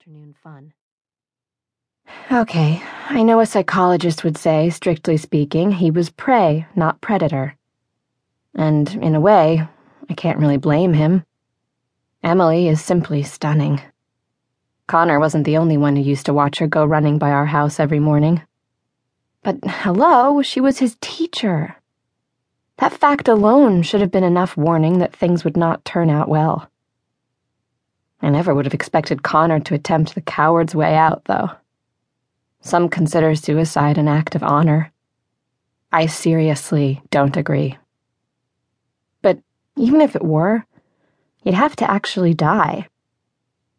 afternoon fun. Okay, I know a psychologist would say, strictly speaking, he was prey, not predator. And in a way, I can't really blame him. Emily is simply stunning. Connor wasn't the only one who used to watch her go running by our house every morning. But hello, she was his teacher. That fact alone should have been enough warning that things would not turn out well. I never would have expected Connor to attempt the coward's way out, though. Some consider suicide an act of honor. I seriously don't agree. But even if it were, you'd have to actually die.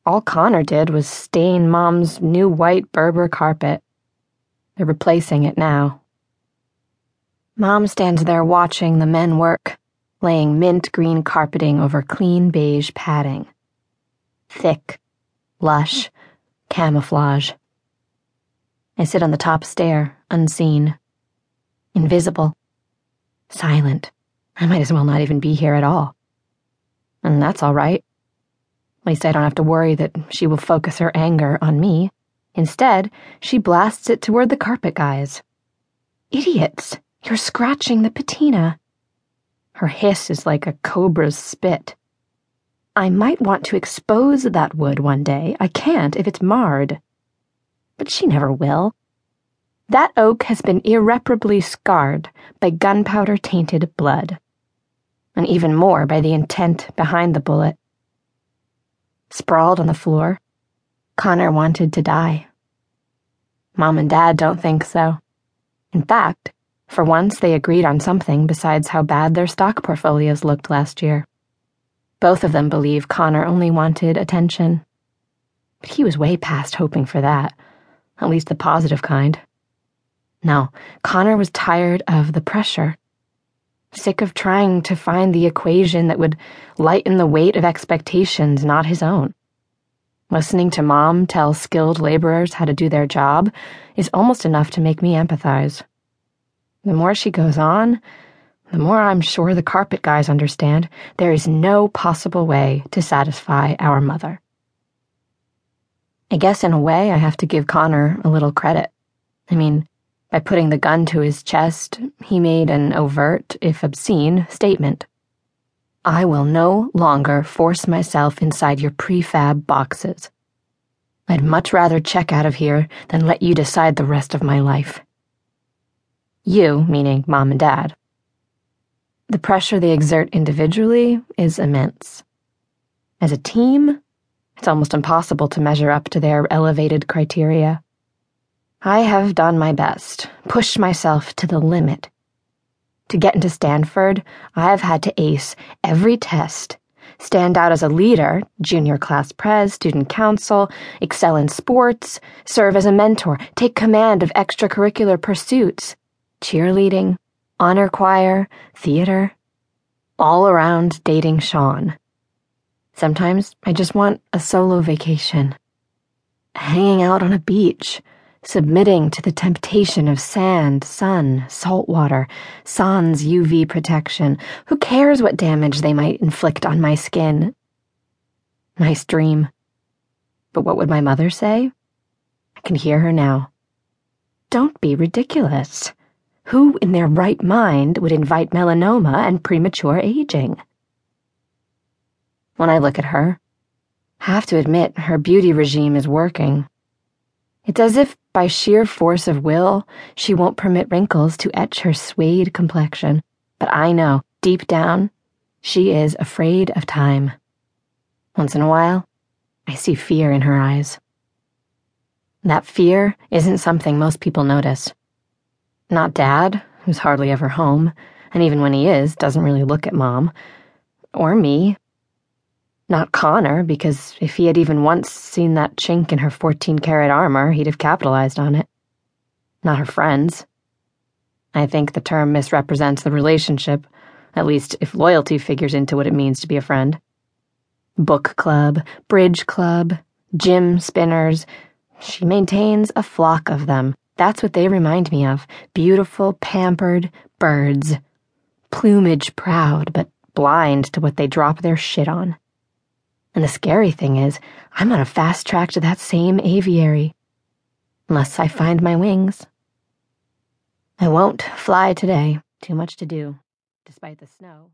All Connor did was stain Mom's new white Berber carpet. They're replacing it now. Mom stands there watching the men work, laying mint green carpeting over clean beige padding. Thick, lush, camouflage. I sit on the top stair, unseen. Invisible. Silent. I might as well not even be here at all. And that's all right. At least I don't have to worry that she will focus her anger on me. Instead, she blasts it toward the carpet guys. Idiots! You're scratching the patina. Her hiss is like a cobra's spit. I might want to expose that wood one day. I can't if it's marred but she never will. That oak has been irreparably scarred by gunpowder tainted blood, and even more by the intent behind the bullet. Sprawled on the floor, Connor wanted to die. Mom and Dad don't think so. In fact, for once they agreed on something besides how bad their stock portfolios looked last year. Both of them believe Connor only wanted attention. But he was way past hoping for that at least the positive kind. No, Connor was tired of the pressure. Sick of trying to find the equation that would lighten the weight of expectations not his own. Listening to mom tell skilled laborers how to do their job is almost enough to make me empathize. The more she goes on, the more I'm sure the carpet guys understand there is no possible way to satisfy our mother. I guess in a way I have to give Connor a little credit. I mean, by putting the gun to his chest, he made an overt, if obscene, statement. I will no longer force myself inside your prefab boxes. I'd much rather check out of here than let you decide the rest of my life. You, meaning mom and dad. The pressure they exert individually is immense. As a team, it's almost impossible to measure up to their elevated criteria. I have done my best, pushed myself to the limit. To get into Stanford, I've had to ace every test, stand out as a leader, junior class pres, student council, excel in sports, serve as a mentor, take command of extracurricular pursuits, cheerleading, honor choir, theater, all around dating Sean. Sometimes I just want a solo vacation. Hanging out on a beach, submitting to the temptation of sand, sun, salt water, sans UV protection. Who cares what damage they might inflict on my skin? Nice dream. But what would my mother say? I can hear her now. Don't be ridiculous. Who in their right mind would invite melanoma and premature aging? when I look at her. Have to admit, her beauty regime is working. It's as if, by sheer force of will, she won't permit wrinkles to etch her suede complexion. But I know, deep down, she is afraid of time. Once in a while, I see fear in her eyes. That fear isn't something most people notice. Not Dad, who's hardly ever home, and even when he is, doesn't really look at Mom. Or me, not Connor, because if he had even once seen that chink in her 14 karat armor, he'd have capitalized on it. Not her friends. I think the term misrepresents the relationship, at least if loyalty figures into what it means to be a friend. Book club, bridge club, gym spinners. She maintains a flock of them. That's what they remind me of beautiful, pampered birds. Plumage proud, but blind to what they drop their shit on. And the scary thing is, I'm on a fast track to that same aviary. Unless I find my wings. I won't fly today. Too much to do, despite the snow.